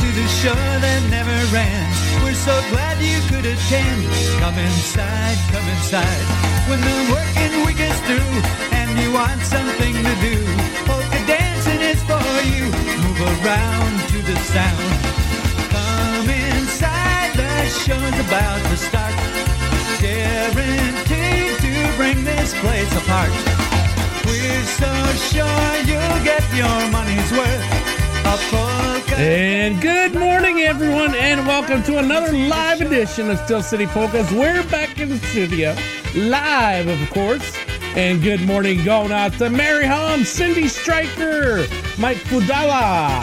to the show that never ran. We're so glad you could attend. Come inside, come inside. When the working week is through and you want something to do, polka dancing is for you. Move around to the sound. Come inside, the show's about to start. Guaranteed to bring this place apart. We're so sure you'll get your money's worth. And good morning, everyone, and welcome to another live edition of Steel City Polkas. We're back in the studio, live, of course. And good morning going out to Mary Hom, Cindy Stryker, Mike Fudala,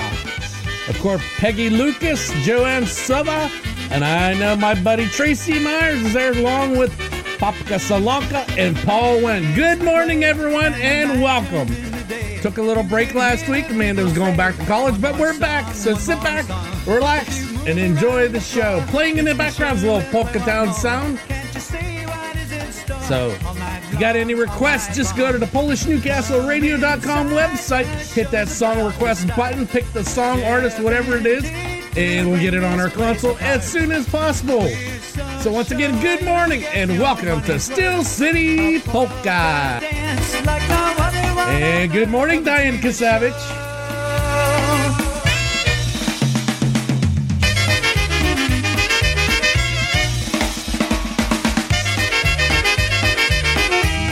of course, Peggy Lucas, Joanne Sova, and I know my buddy Tracy Myers is there along with Papka Salonka and Paul Wen. Good morning, everyone, and welcome. Took a little break last week. Amanda was going back to college, but we're back. So sit back, relax, and enjoy the show. Playing in the background is a little Polka Town sound. So, if you got any requests, just go to the PolishNewcastleRadio.com website, hit that song request button, pick the song, artist, whatever it is, and we'll get it on our console as soon as possible. So, once again, good morning and welcome to Steel City Polka. And good morning, Diane Kasavich.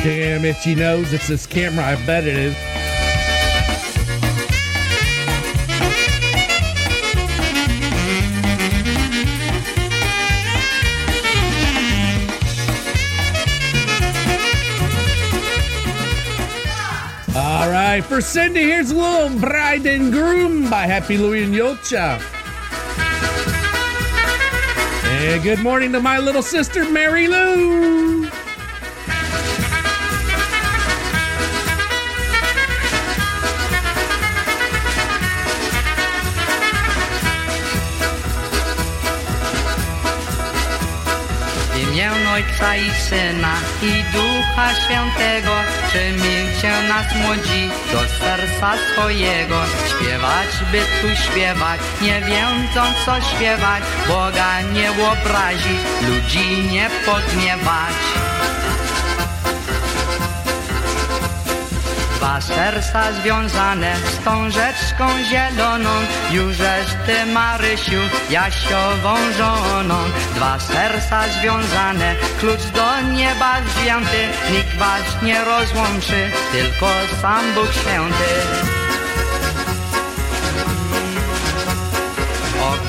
Damn itchy nose, it's this camera, I bet it is. For Cindy, here's little Bride and Groom by Happy Louie and Julcia. And good morning to my little sister, Mary Lou. Ojca i Syna i Ducha Świętego Przymilcie nas młodzi do serca swojego. Śpiewać by tu śpiewać, nie wiedząc co śpiewać Boga nie obrazić, ludzi nie podmiewać Dwa serca związane z tą rzeczką zieloną Jużeż ty Marysiu, Jasiową żoną. Dwa serca związane, klucz do nieba wzięty Nikt was nie rozłączy, tylko sam Bóg Święty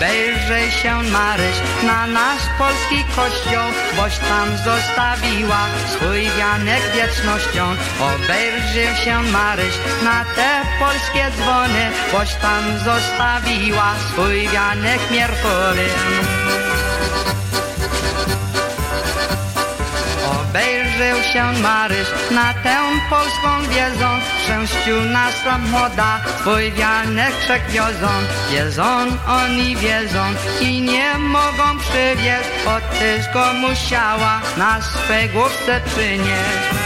Obejrzyj się Maryś na nasz polski kościół, boś tam zostawiła swój wianek wiecznością. Obejrzyj się Maryś na te polskie dzwony, boś tam zostawiła swój wianek mierkowy. Obejrzył się Maryś na tę polską wiedzą, Szczęściu nasza młoda, twój wianek wszechwiozą. Wiedzą oni wiedzą i nie mogą przywieźć, bo tyś go musiała na swej główce przynieść.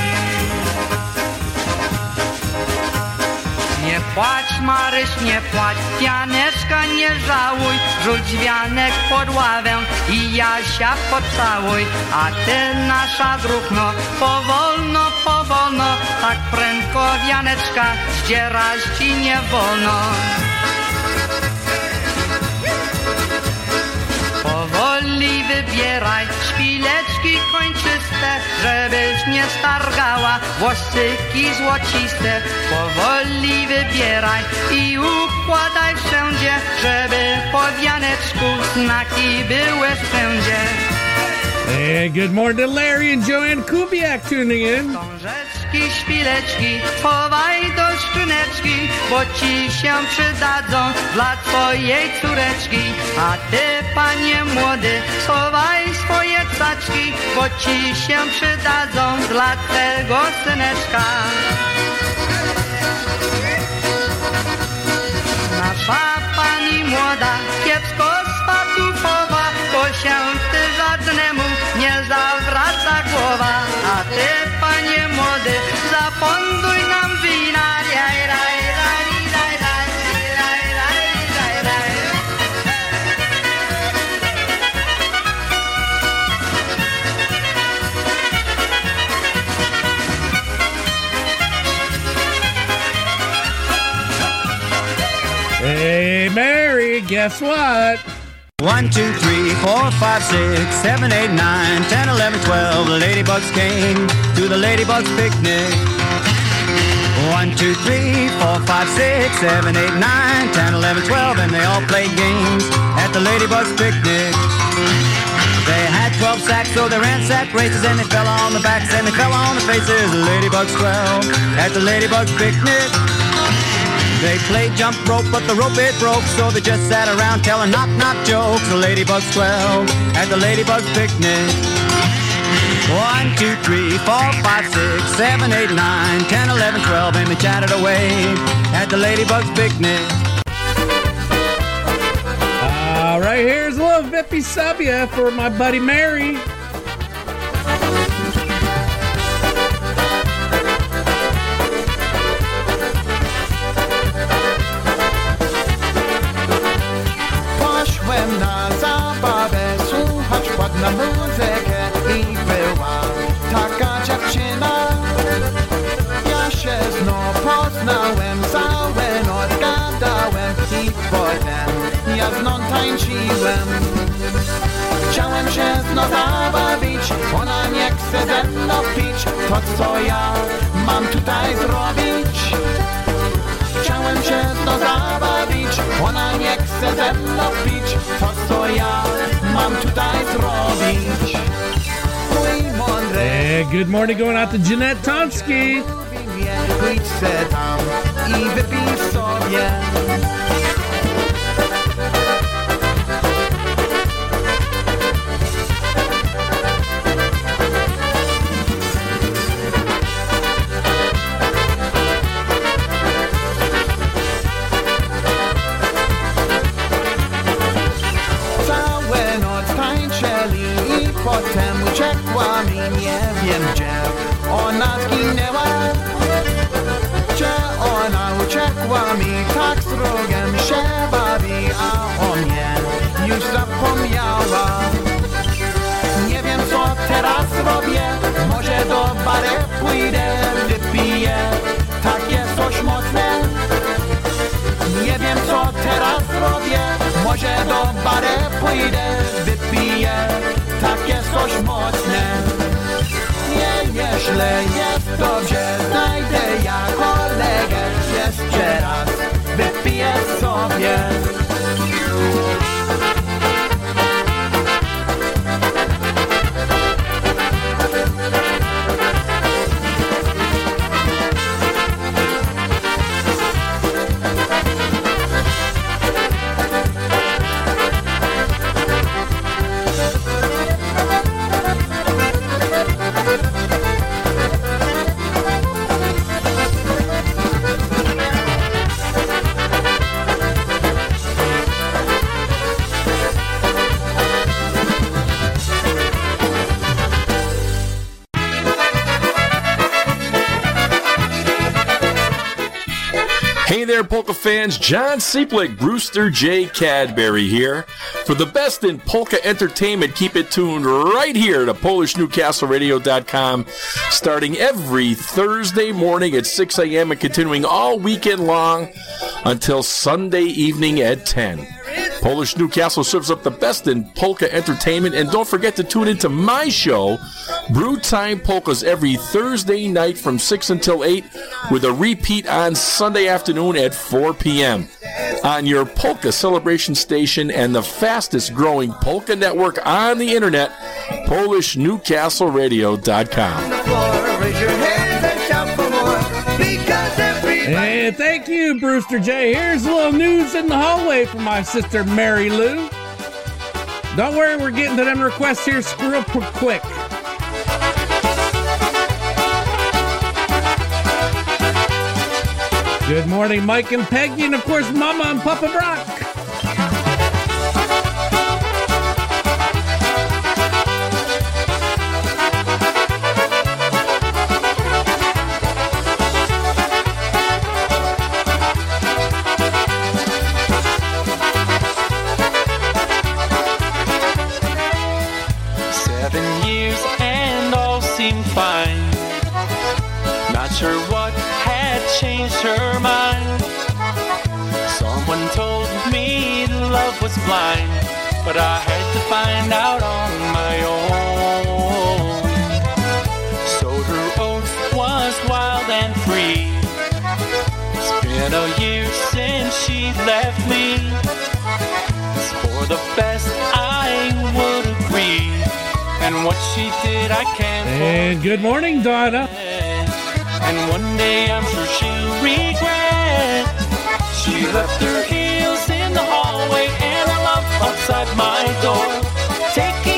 Nie płacz, Maryś, nie płacz, Janeczka nie żałuj, rzuć wianek pod ławę i Jasia pocałuj, a ty nasza druhno, powolno, powolno, tak prędko wianeczka, zdzierać ci nie wolno. Powoli wybieraj szpileczki kończyste, żebyś nie stargała włosyki złociste. Powoli wybieraj i układaj wszędzie, żeby po wianeczku znaki były wszędzie. And good morning to Larry and Joanne Kubiak tuning in. Książeczki, szpileczki, chowaj do skrzyneczki, bo ci się przydadzą dla twojej córeczki. A ty, panie młody, schowaj swoje caczki, bo ci się przydadzą dla tego syneczka. Nasza pani młoda kiepsko spatuchowa, bo się ty żadnemu nie zawraca głowa. A ty, la n-am vinari, ai. Hey, Mary, guess what? One, two, three, four, five, six, seven, eight, nine, ten, eleven, twelve. The ladybugs came to the ladybugs picnic. One, two, three, four, five, six, seven, eight, nine, ten, eleven, twelve, and they all played games at the ladybugs picnic. They had 12 sacks, so they ran sack races, and they fell on the backs and they fell on the faces. The ladybugs 12 at the ladybugs picnic. They played jump rope, but the rope it broke, so they just sat around telling knock knock jokes. The ladybugs 12 at the ladybugs picnic. One, two, three, four, five, six, seven, eight, nine, ten, eleven, twelve, and they chatted away at the ladybugs picnic. All right, here's a little Vippy Subia for my buddy Mary. Chce ze mną pić, to co ja mam tutaj zrobić? Chciałem się nią zabawić Ona nie chce ze mną pić To co ja mam tutaj zrobić Mój mądry And good morning going out to Jeanette Tomsky. Pójdź se tam i wypij sobie ona uciekła mi tak z rogiem się bawi A o mnie już zapomniała. Nie wiem co teraz robię Może do bary pójdę Wypiję takie coś mocne. Nie wiem co teraz robię Może do bary pójdę Wypiję takie coś mocne Nie, nieźle jest dobrze Znajdę ja kolegę. Jeszcze raz wypiję sobie polka fans. John Seeplick, Brewster J. Cadbury here. For the best in polka entertainment, keep it tuned right here to PolishNewcastleRadio.com, starting every Thursday morning at 6 a.m. and continuing all weekend long until Sunday evening at 10. Polish Newcastle serves up the best in polka entertainment, and don't forget to tune into my show, Brew Time Polkas, every Thursday night from 6 until 8, with a repeat on Sunday afternoon at 4 p.m. On your polka celebration station and the fastest growing polka network on the internet, PolishNewcastleRadio.com. And thank you, Brewster J. Here's a little news in the hallway from my sister Mary Lou. Don't worry, we're getting to them requests here Screw up real quick. Good morning, Mike and Peggy, and of course, Mama and Papa Brock. Blind, but I had to find out on my own. So her oath was wild and free. It's been a year since she left me. It's for the best, I would agree. And what she did, I can't And good morning, Donna. And one day I'm sure she'll regret. She left her heels outside my door. Taking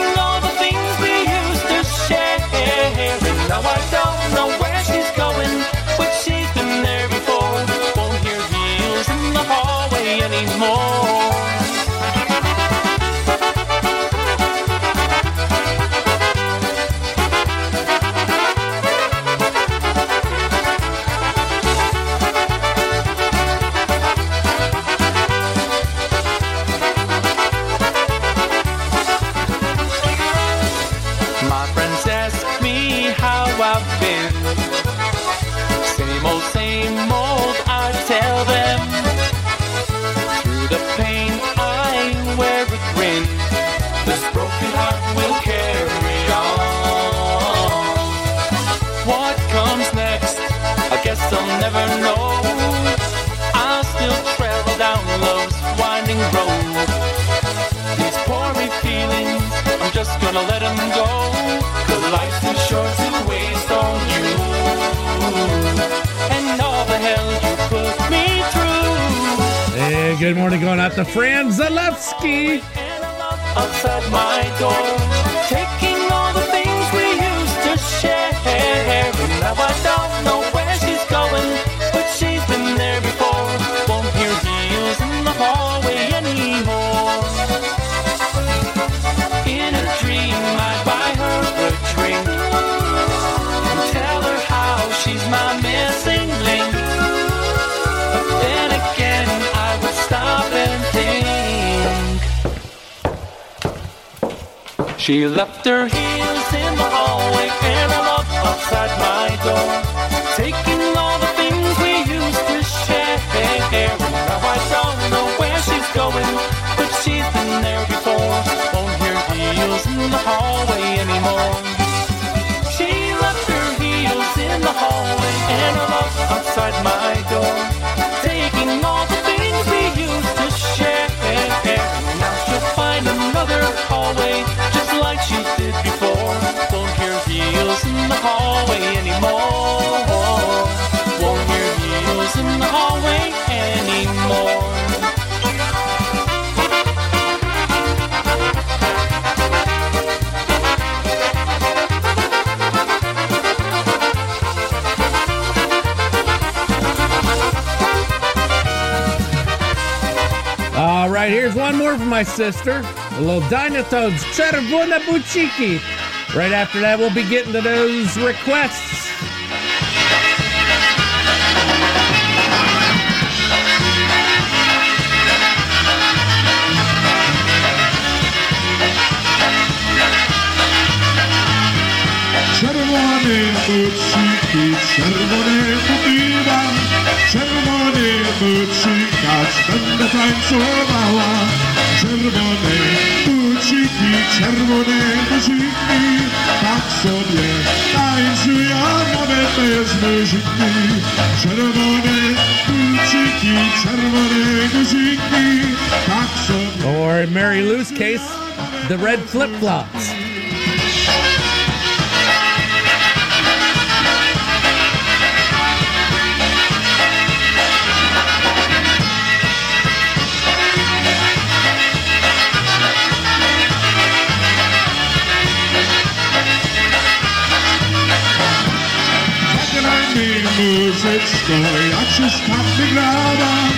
short to waste on you. And all the hell you put me through. And good morning, going out to Fran Zalewski. And a love outside my door. Taking all the things we used to share. And now I don't She left her my sister. A little Dinotones, Czerwone Buciki. Right after that, we'll be getting to those requests. Czerwone buciki, czerwone kupiłam Czerwony bucikacz będę tańcowała Czerwone buciki, czerwone buciki Tak sobie tańcują nawet bez muzyki Czerwone buciki, czerwone buciki Tak sobie Or in Mary Lou's case, the red flip Gleiches Tag mit Lava,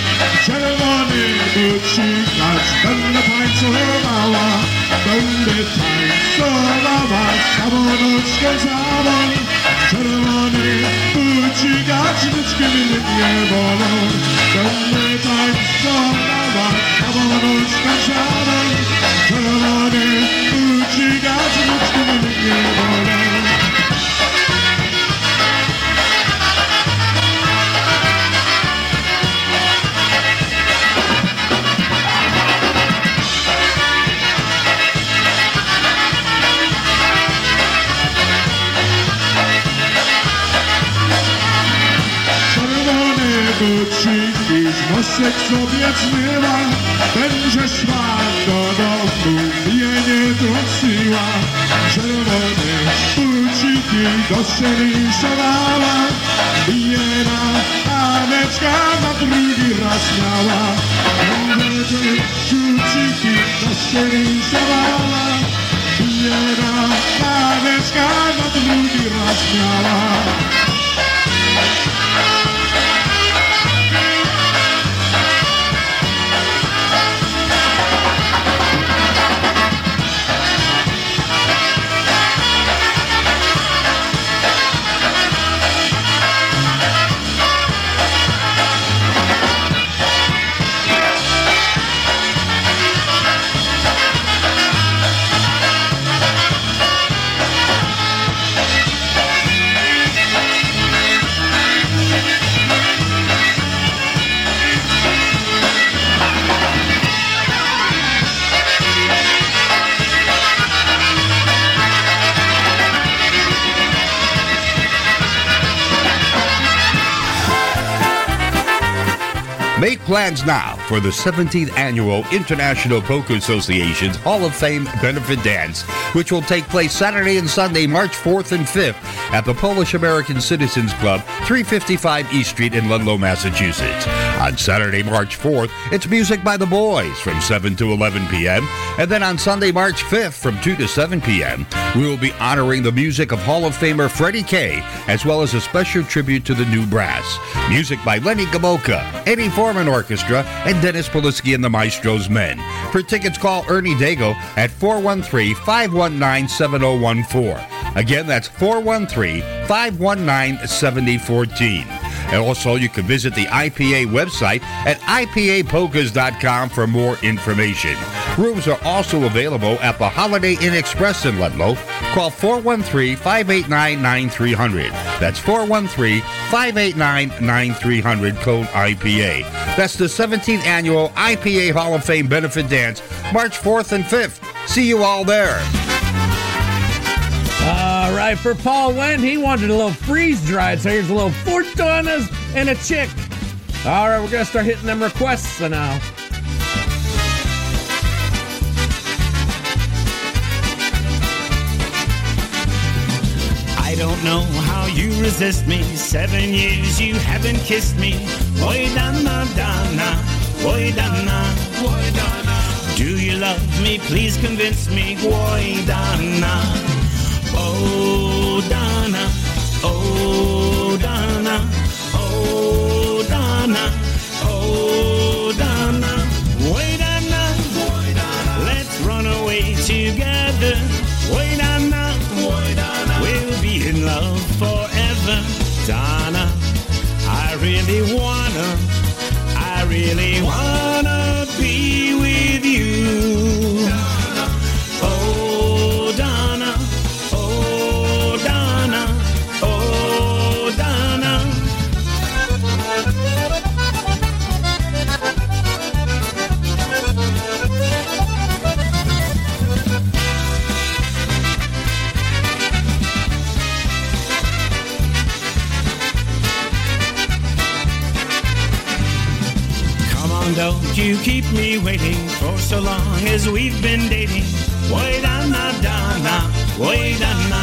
Ceremony mit Schickals, Bände Pein zur Mauer, Bände Pein zur Lava, Sabon und Skelsabon, Ceremony mit Schickals, mit Gewinnen ihr Wohnung, Bände Sobie zmyła, będzie szła do domu, mnie nie trąciła. Czerwone buciki do szorysowała, jedna Aneczka na drugi raz miała. Czerwone buciki do szorysowała, jedna Aneczka na drugi raz miała. Plans now for the 17th Annual International Polka Association's Hall of Fame Benefit Dance, which will take place Saturday and Sunday, March 4th and 5th at the Polish American Citizens Club, 355 East Street in Ludlow, Massachusetts. On Saturday, March 4th, it's music by the boys from 7 to 11 p.m. And then on Sunday, March 5th from 2 to 7 p.m., we will be honoring the music of Hall of Famer Freddie Kay, as well as a special tribute to the new brass. Music by Lenny Gomulka, Eddie Forman Orchestra, and Dennis Polisky and the Maestro's Men. For tickets, call Ernie Dago at 413 519 7014. Again, that's 413 519 7014. And also, you can visit the IPA website at IPAPolkas.com for more information. Rooms are also available at the Holiday Inn Express in Ludlow. Call 413 589 9300. That's 413 589 9300, code IPA. That's the 17th annual IPA Hall of Fame benefit dance, March 4th and 5th. See you all there. For Paul Wen, he wanted a little freeze dried, so here's a little Fortunas and a chick. All right, we're gonna start hitting them requests now. I don't know how you resist me. Seven years you haven't kissed me. Oi dana dana, oi dana, oi dana. Do you love me? Please convince me. Oi dana, oh dana, oh dana, oh dana, oh dana, oi dana. Let's run away together. Oi dana. We'll be in love forever, Donna. I really wanna, I really wanna me waiting for so long as we've been dating. Wait donna, wait donna.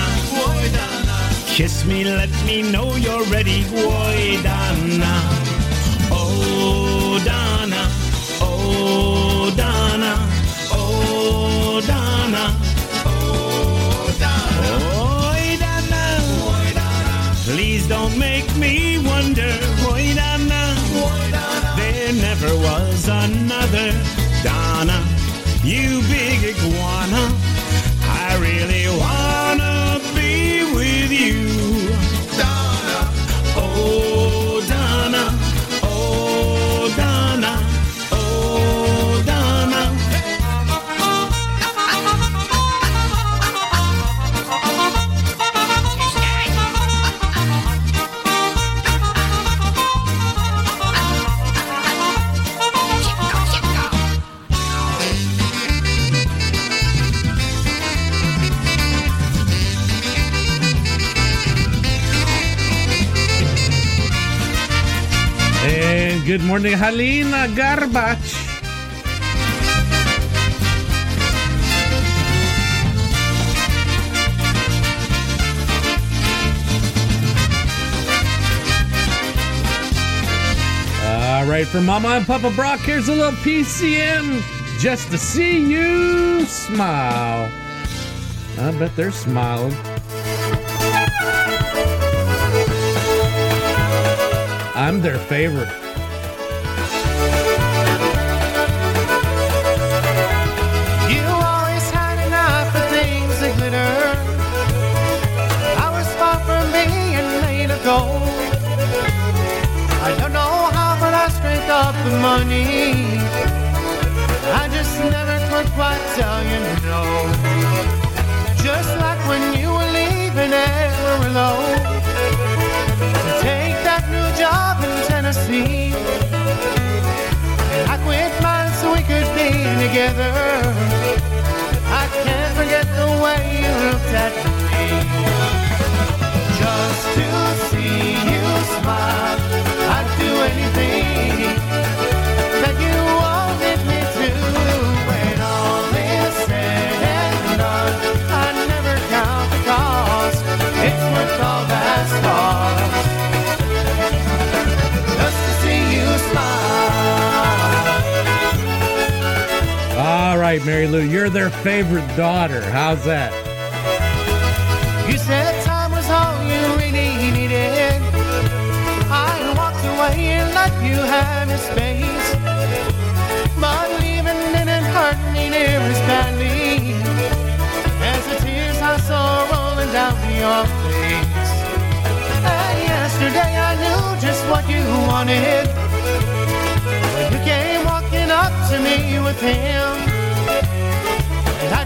Kiss me, let me know you're ready. Wait donna, oh Donna, Halina All right, for Mama and Papa Brock, here's a little PCM just to see you smile. I bet they're smiling. I'm their favorite. Money. I just never could quite tell you no. Just like when you were leaving Amarillo to take that new job in Tennessee. I quit mine so we could be together. I can't forget the way you looked at me. Just to see you smile, I'd do anything right, Mary Lou, you're their favorite daughter. How's that? You said time was all you really needed. I walked away and you space. But leaving didn't hurt me near as badly as the tears I saw rolling down your face. And yesterday I knew just what you wanted. You came walking up to me with him.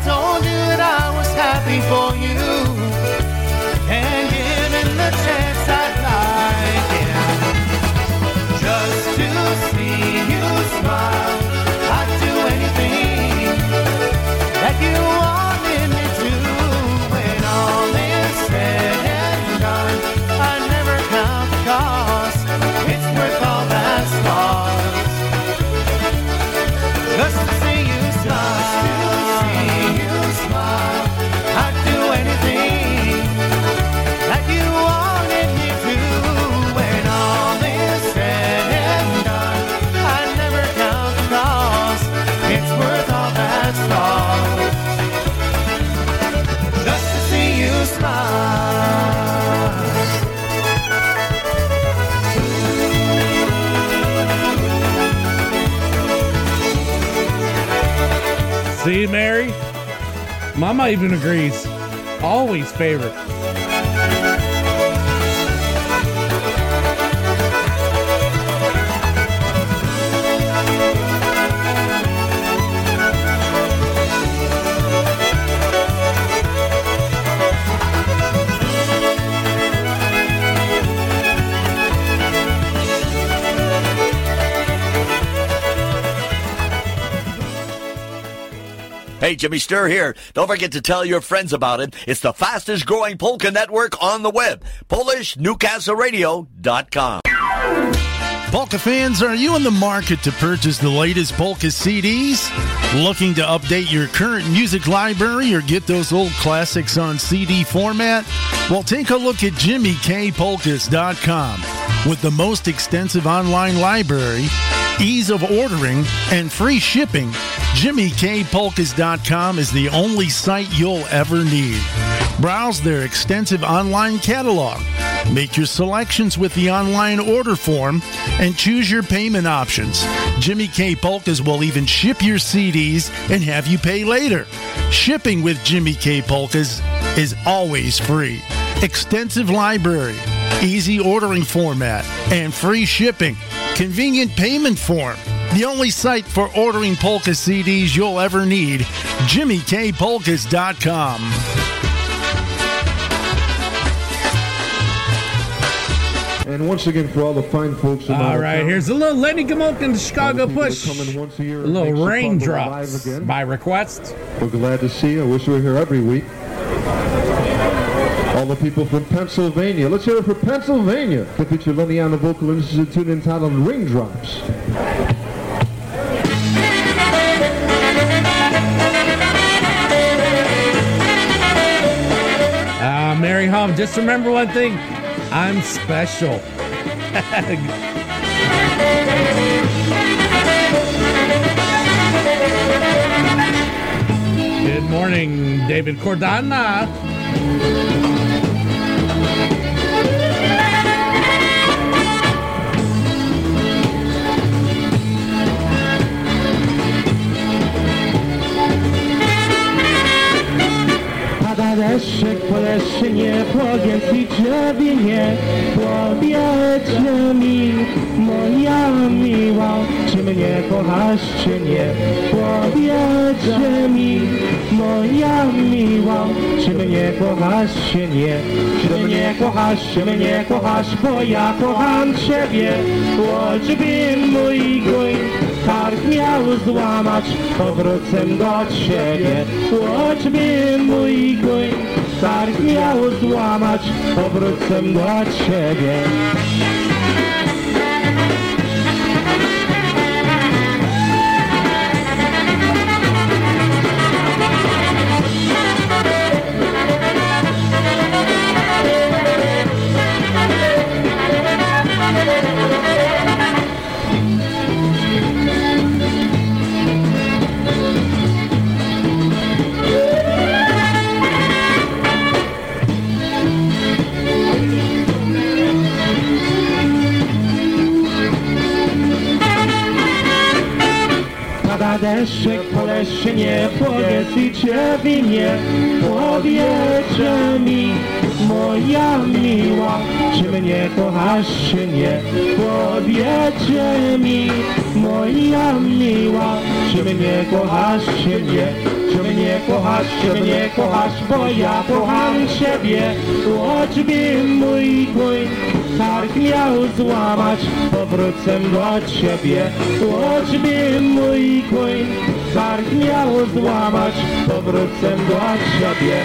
Told you that I was happy for you. And given the chance I'd like him. Just to see you smile, I'd do anything that you wanted Mama even agrees. Always favorite. Hey, Jimmy Sturr here. Don't forget to tell your friends about it. It's the fastest growing polka network on the web. PolishNewcastleRadio.com. Polka fans, are you in the market to purchase the latest polka CDs? Looking to update your current music library or get those old classics on CD format? Well, take a look at JimmyKPolkas.com. With the most extensive online library, ease of ordering, and free shipping, JimmyKPolkas.com is the only site you'll ever need. Browse their extensive online catalog. Make your selections with the online order form and choose your payment options. Jimmy K Polkas will even ship your CDs and have you pay later. Shipping with Jimmy K Polkas is always free. Extensive library, easy ordering format, and free shipping. Convenient payment form. The only site for ordering polka CDs you'll ever need, JimmyKPolkas.com. And once again, for all the fine folks in All our right, town, here's a little Lenny Gamolkin, the all Chicago the people Push. come once a year A little makes the raindrops by request. We're glad to see you. I wish we were here every week. All the the people from Pennsylvania. Let's hear it for Pennsylvania. The feature Lenny on the vocal, and this is a tune entitled Raindrops. Mary Hom, just remember one thing. I'm special. Good morning, David Cordana. Deszczyk po leszczynie, po wielkiej drzewinie Powiedzcie mi, moja miła. Czy mnie kochasz, czy nie? Powiedzcie mi, moja miła. Czy mnie kochasz, czy nie? Czy mnie kochasz, czy mnie kochasz? Bo ja kocham Ciebie. Choćby mój gój miał złamać, powrócę do ciebie. Choćby mój gój, kark miał złamać, powrócę do ciebie. Pada deszczyk po leszczynie, powiedz i drzewinie, powiedzcie mi, moja miła, czy mnie kochasz, czy nie? Powiedzcie mi, moja miła, czy mnie kochasz, czy nie? Czy mnie kochasz, czy mnie kochasz, bo ja kocham Ciebie, choćby mój gój kark miał złamać, powrócę do Ciebie, choćby mój gój kark miał złamać, powrócę do Ciebie.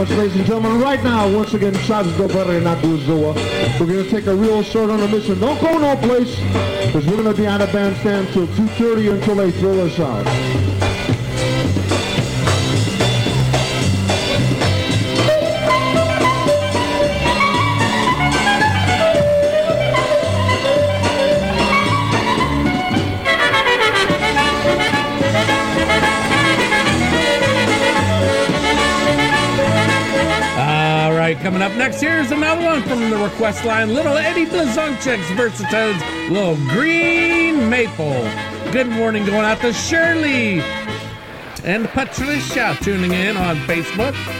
Much, ladies and gentlemen. Right now, once again, Shabbos do better than not We're going to take a real short on a mission. Don't go no place, because we're going to be on the bandstand till 2.30 until they throw us out. Coming up next, here's another one from the request line Little Eddie Blazonczyk's Versatones, Little Green Maple. Good morning going out to Shirley and Patricia tuning in on Facebook.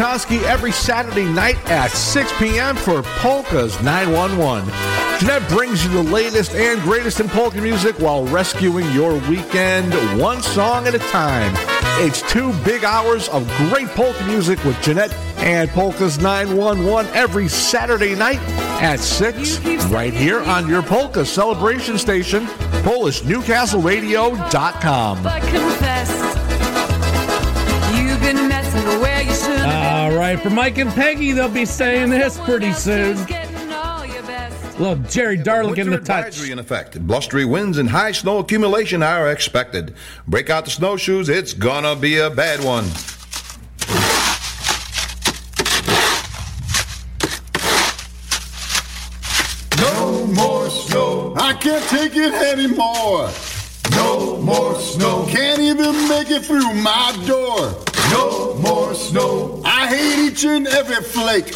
Every Saturday night at 6 p.m. for Polka's 911. Jeanette brings you the latest and greatest in polka music while rescuing your weekend one song at a time. It's two big hours of great polka music with Jeanette and Polka's 911 every Saturday night at 6 right here on your polka celebration station, PolishNewcastleRadio.com. But confess, right, for Mike and Peggy, they'll be saying this pretty soon. getting all your best. Little Jerry Darlak in the Winter touch. advisory in effect. Blustery winds and high snow accumulation are expected. Break out the snowshoes. It's gonna be a bad one. No more snow. I can't take it anymore. No more snow. Can't even make it through my door. No more snow. Each and every flake.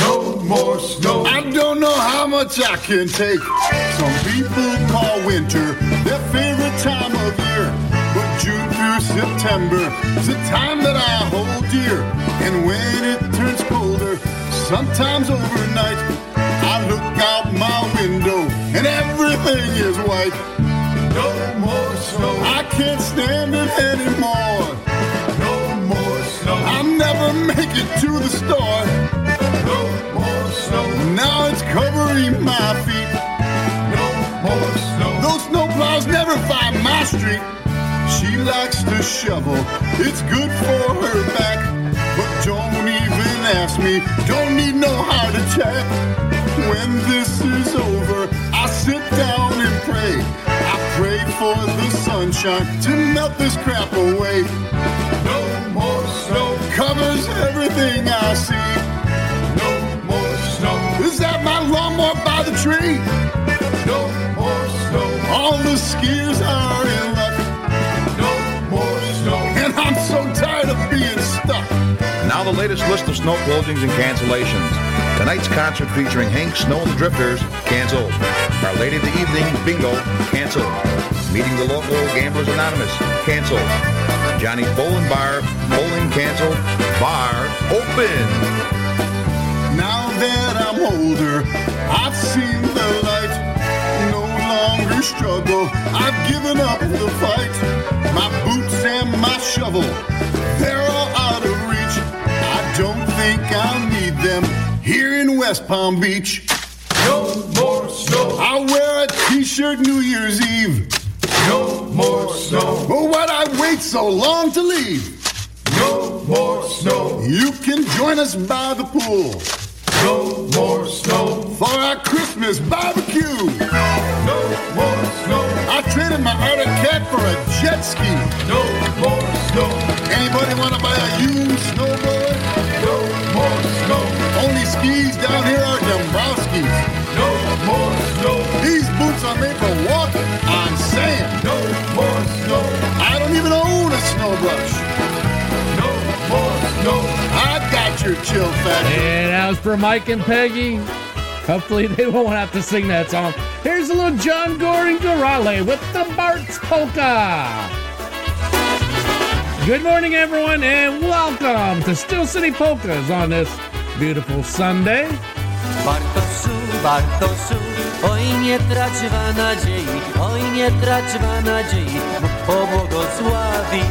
No more snow. I don't know how much I can take. Some people call winter their favorite time of year. But June through September is the time that I hold dear. And when it turns colder, sometimes overnight, I look out my window and everything is white. No more snow. I can't stand it anymore. Never make it to the store. No more snow. Now it's covering my feet. No more snow. Those snowplows never find my street. She likes to shovel. It's good for her back. But don't even ask me. Don't need no heart attack. When this is over, I sit down and pray. I pray for the sunshine to melt this crap away. Covers everything I see. No more snow. Is that my lawnmower by the tree? No more snow. All the skiers are in luck. No more snow. And I'm so tired of being stuck. Now the latest list of snow closings and cancellations. Tonight's concert featuring Hank Snow and the Drifters, canceled. Our Lady of the Evening, Bingo, canceled. Meeting the local Gamblers Anonymous, canceled. Johnny's Bowling Bar, bowling canceled. Bar open. Now that I'm older, I've seen the light. No longer struggle, I've given up the fight. My boots and my shovel, they're all out of reach. I don't think I'll need them here in West Palm Beach. No more snow. I'll wear a t-shirt New Year's Eve. No more snow. Oh, why'd I wait so long to leave? No more snow. You can join us by the pool. No more snow. For our Christmas barbecue. No more snow. I traded my Arctic cat for a jet ski. No more snow. Anybody want to buy a used snowboard? No more snow. Only skis down here are Dombrowski's. No more snow. These boots are made for walking on sand. No more snow. I don't even own a snow brush. Your chill factor. And as for Mike and Peggy. Hopefully they won't have to sing that song. Here's a little John Goring Gorale with the Bart's Polka. Good morning, everyone, and welcome to Steel City Polkas on this beautiful Sunday. Bartoszu, Bartoszu, oj nie trać nadziei, oj nie trać nadziei, Bóg pobłogosławi,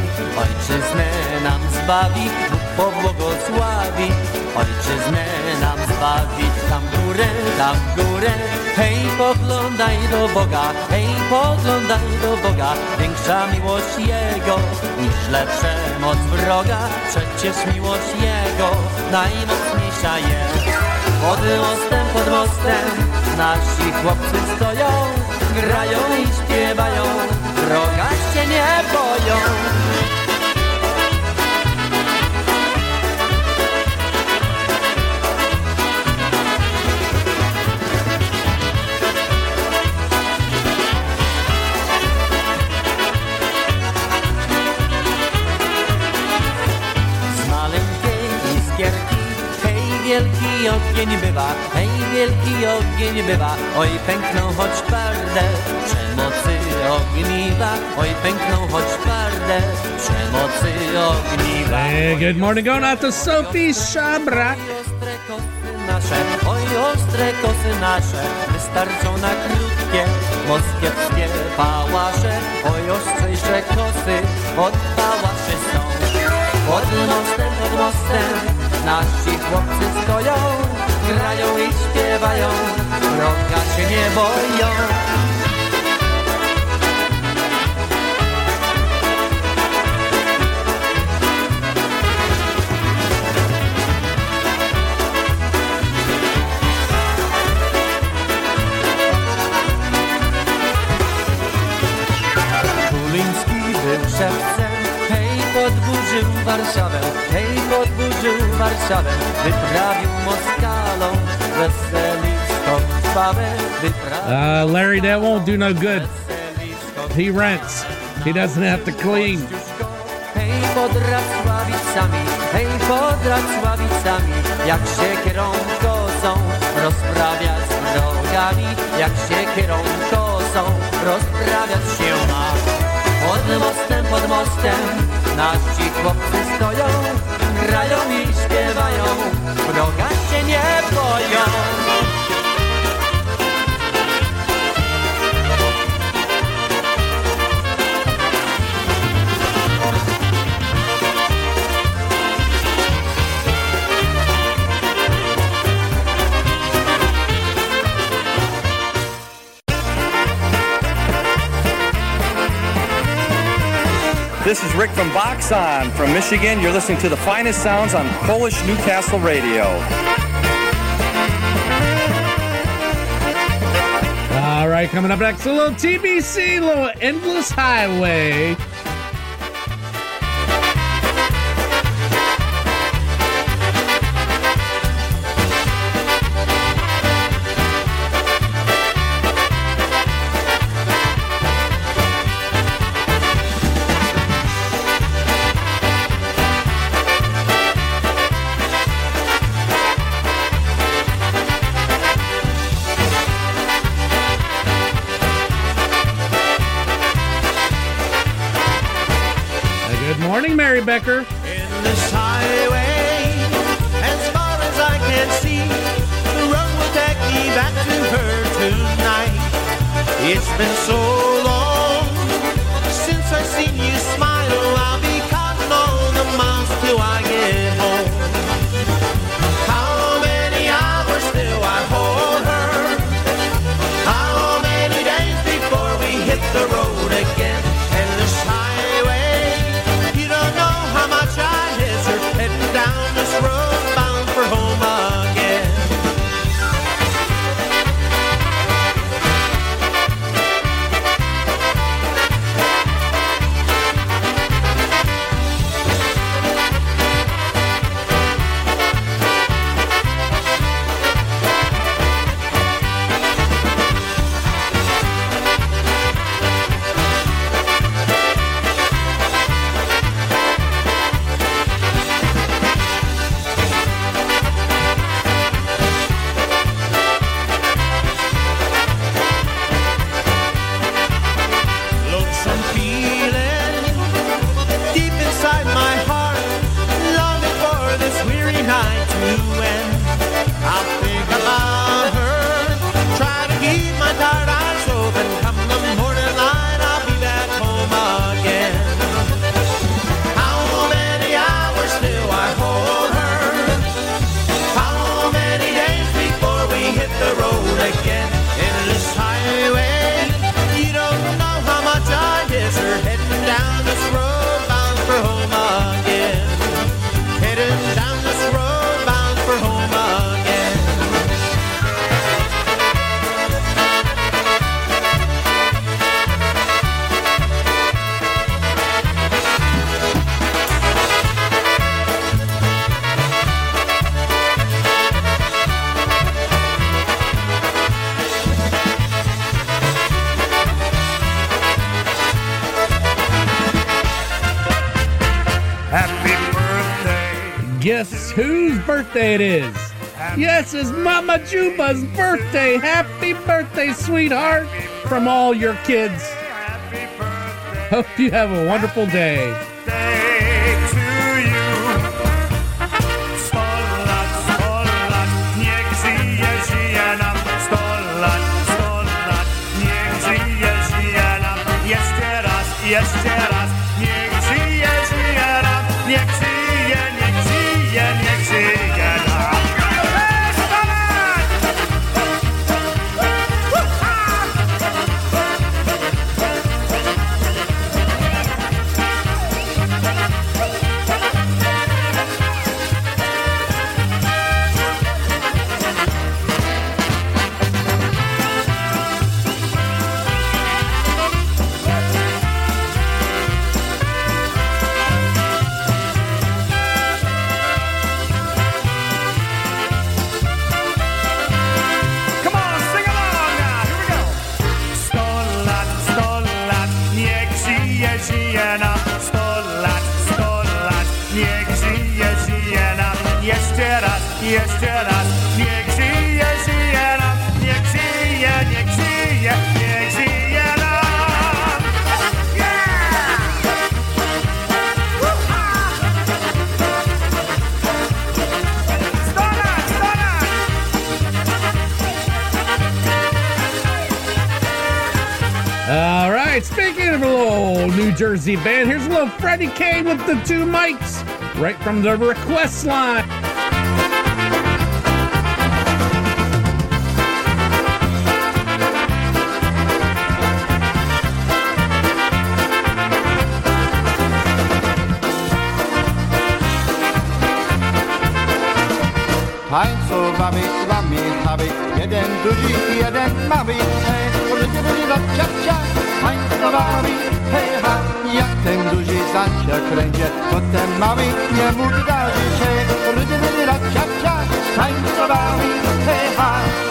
ojczyznę nam zbawi, Bóg pobłogosławi, ojczyznę nam zbawi. Tam górę, tam górę, hej poglądaj do Boga, hej poglądaj do Boga, większa miłość Jego niż lepsza moc wroga, przecież miłość Jego najmocniejsza jest. Pod mostem, pod mostem nasi chłopcy stoją, grają i śpiewają, wroga się nie boją. Z ogień bywa, hej, wielki ogień bywa, oj pękną choć twarde, przemocy ogniwa, oj pękną choć twarde, przemocy ogniwa. Hey, good morning, going out to Sophie Shabrak. Ostre kosy nasze, oj ostre kosy nasze, wystarczą na krótkie moskiewskie pałasze, oj ostrzejsze kosy od pałaszy są. Pod mostem, pod mostem nasi chłopcy stoją, grają i śpiewają, wroga się nie boją. Kruliński był podburzył Warszawę, hej, podburzył Warszawę, wyprawił Moskalą weselistą sławę, wyprawił Uh, Larry, that won't do no good. He rents. He doesn't have to clean. Hej, pod Racławicami, hej, pod Racławicami, jak się kierą kosą, z wrogami, jak się kierą kosą, rozprawiać się ma. Pod mostem, pod mostem, nasi chłopcy stoją, grają i śpiewają, wroga się nie boją. This is Rick from Boxon from Michigan. You're listening to the finest sounds on Polish Newcastle Radio. All right, coming up next, a little TBC, a little Endless Highway. It is? Yes, it's Mama Juba's birthday. Happy birthday, sweetheart, from all your kids. Hope you have a wonderful day. Jersey band, here's a little Freddie K with the two mics right from the request line. Tańcowamy, mamy, chawy, jeden duży, jeden mały, hej, rydyrydyra, cia, cia, tańcowamy, hej, ha, jak ten duży zancia kręcie, to ten mały nie mógł darzyć, hej, rydyrydyra, cia, cia, tańcowamy, hej, ha.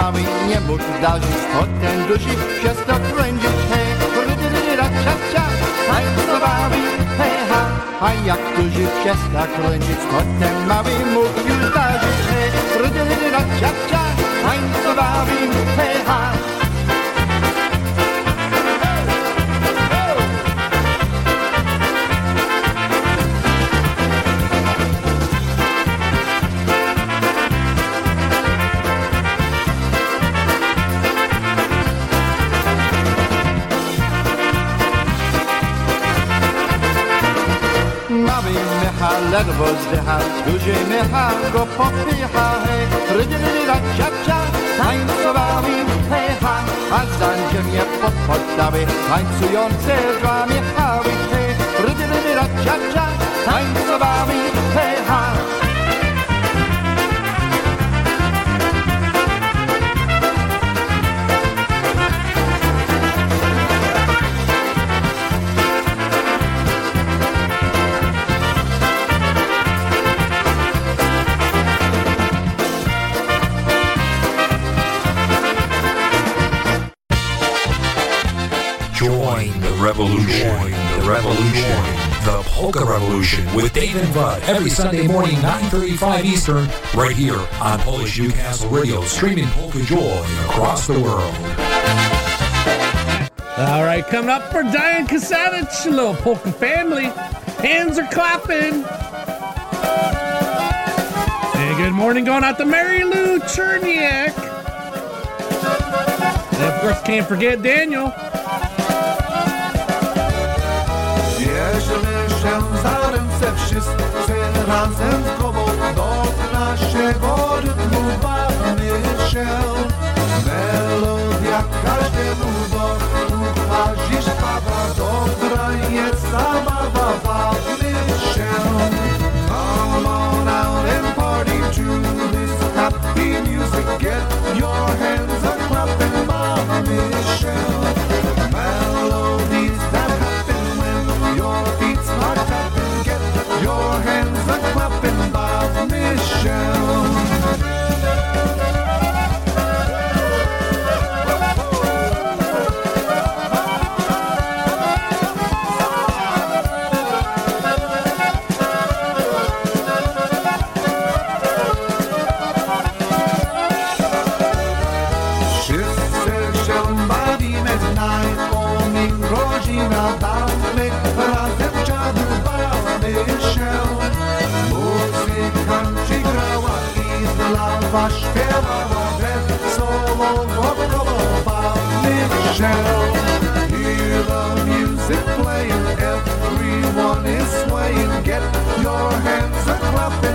Jak ten mały nie mógł darzyć, to ten duży przestał kręcić, hej, rydyrydyra, cia, cia, tańcowali, hej, ha. A jak duży kręcić, to ten mały mógł już darzyć, hej, rydyrydyra, cia, cia, tańcowali, hej. Mecha ledwo zdycha, duży mecha go popycha, hej, rydyrydyra, cia, cia, tańcowali, hej, ha, a za ziemię podpadały, tańcujące dwa miechały, hej, rydyrydyra, cia, cia, tańcowali, Join the revolution. the revolution. The Polka Revolution with Dave and Bud every Sunday morning, 9.35 Eastern, right here on Polish Newcastle Radio, streaming Polka Joy across the world. All right, coming up for Diane Kasavich, a little polka family. Hands are clapping. And good morning going out to Mary Lou Cherniak. And of course, can't forget Daniel. Razem w koło Do naszego rytmu bawmy się Melodia każdemu do ucha dziś pada Dobra jest zabawa,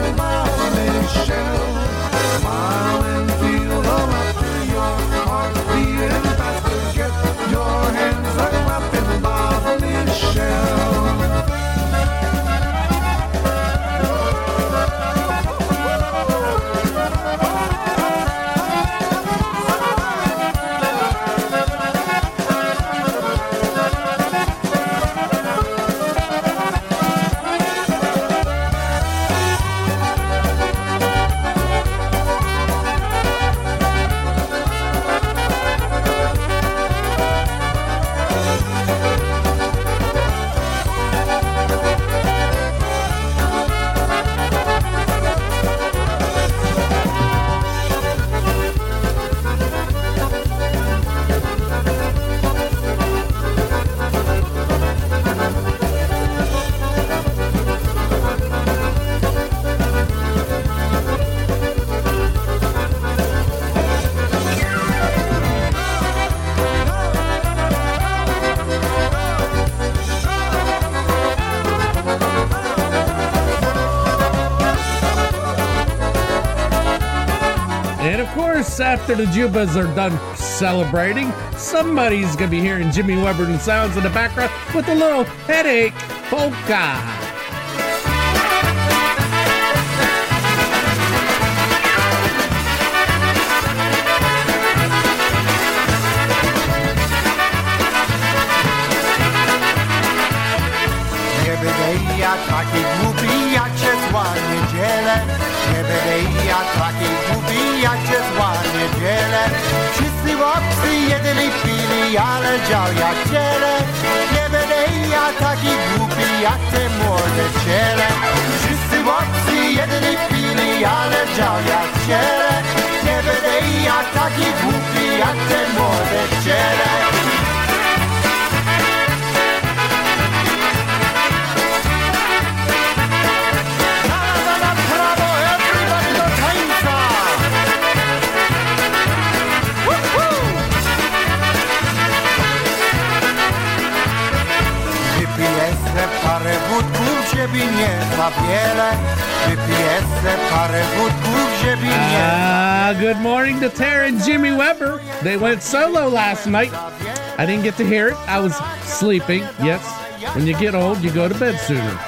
clapping, bamy się. After the Jubas are done celebrating, somebody's gonna be hearing Jimmy Weber and sounds in the background with a little headache polka. Taki głupi, jak się zła niedzielę. Nie będę ja taki głupi, jedli pili, ale dział jak ciele. Nie będę ja taki głupi, jak te młode ciele. Wszyscy chłopcy jedli pili, ale dział jak ciele. Nie będę ja taki głupi, jak te młode ciele. Ah, good morning to Tara and Jimmy Weber. They went solo last night. I didn't get to hear it. I was sleeping. Yes, when you get old, you go to bed sooner.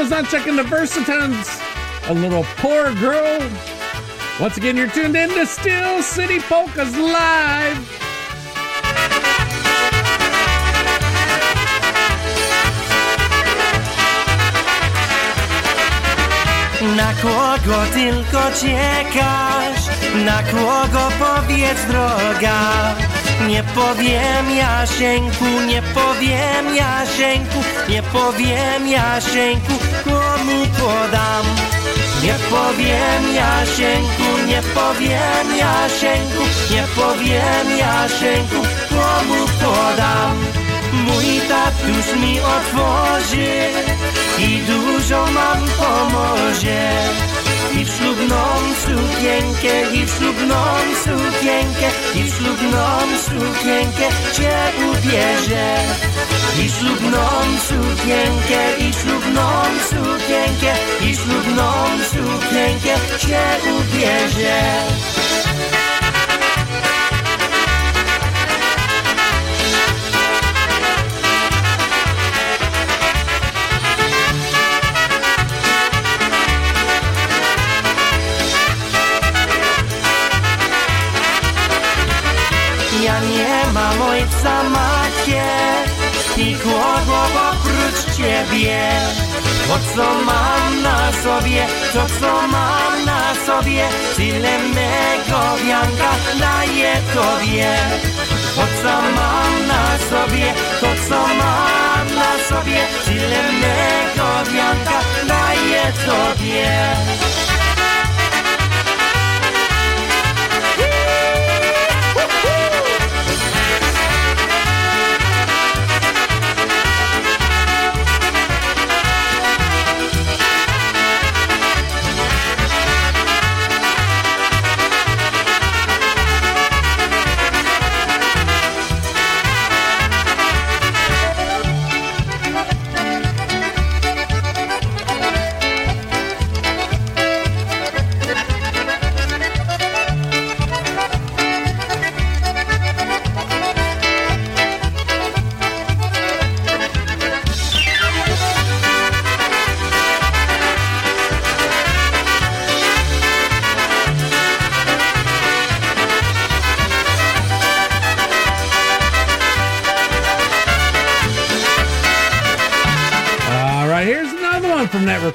Eddie Blazonczyk and the Versatones. A little poor girl. Once again, you're tuned in to Steel City Polkas Live. Na kogo tylko czekasz? Na kogo powiedz droga? Nie powiem Jasieńku, nie powiem Jasieńku, nie powiem Jasieńku, podam? Nie powiem Jasieńku, nie powiem Jasieńku, nie powiem Jasieńku, komu podam? Mój tatuś mi otworzy i dużo mam pomoże. I w ślubną sukienkę i w ślubną sukienkę i w ślubną sukienkę cię ubierze. I w ślubną sukienkę i w ślubną sukienkę i w ślubną sukienkę cię ubierze. Nikogo oprócz ciebie. To co mam na sobie, to co mam na sobie, tyle mego wianka daję tobie. To co mam na sobie, to co mam na sobie, tyle mego wianka daję tobie.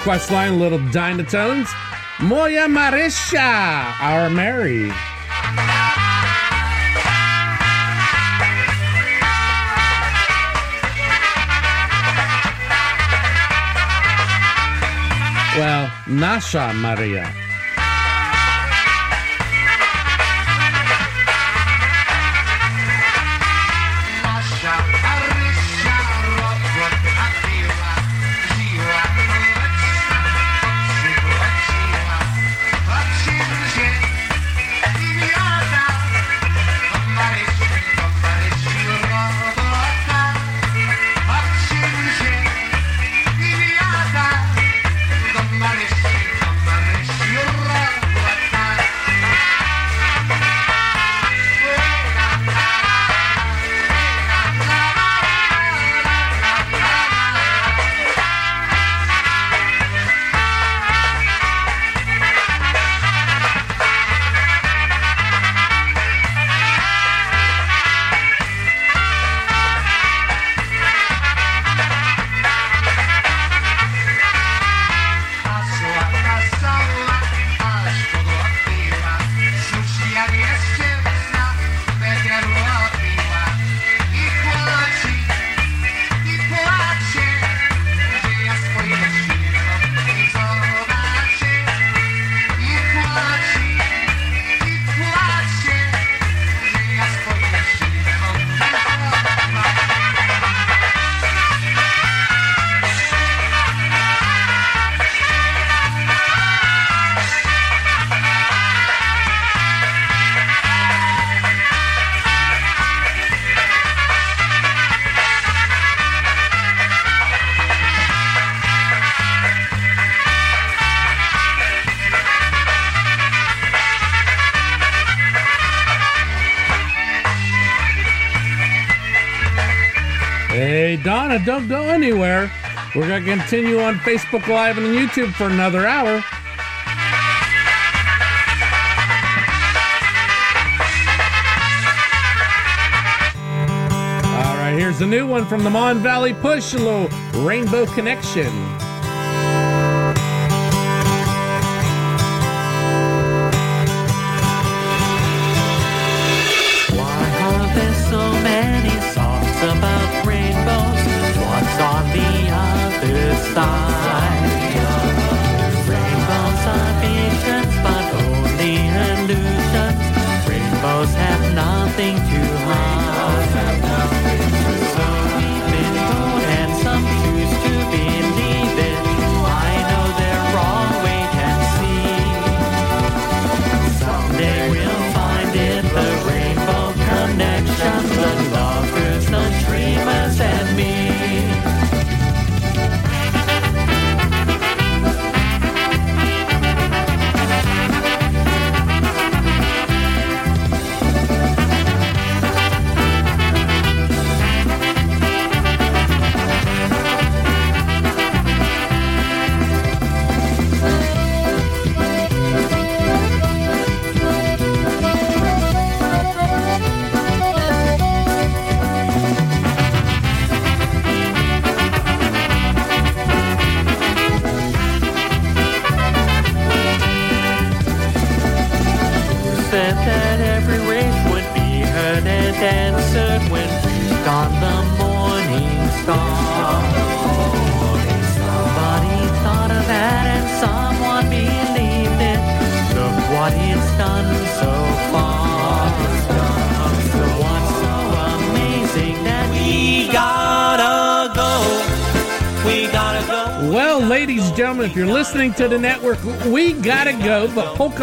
From that request line, Little Dynatones. Moya Marisha, our Mary. Well, Nasha Maria. Don't go anywhere. We're going to continue on Facebook Live and YouTube for another hour. All right, here's a new one from the Mon Valley Push, a little Rainbow Connection. Other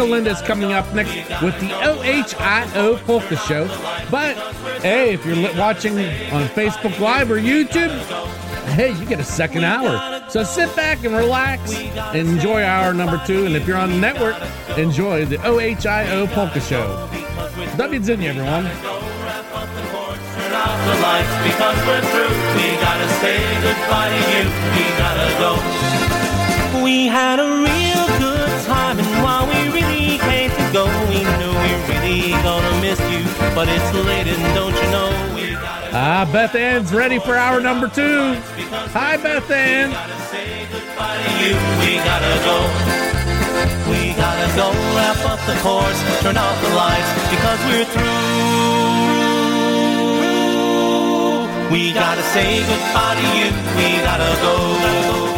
Polka Linda's coming up next with the OHIO Polka Show. But hey, if you're watching on Facebook Live or YouTube, hey, you get a second hour. So sit back and relax enjoy hour number two. And if you're on the network, enjoy the OHIO Polka Show. W Zinya, everyone. Because we're through. We gotta say goodbye to you. We gotta go. We had a we knew we really gonna miss you. But it's late, and don't you know we gotta Ah, Beth Ann's ready for hour number two. Hi, Beth Ann. goodbye to you. We gotta go. We gotta go wrap up the course, turn out the lights because we're through. We gotta say goodbye to you. We gotta go.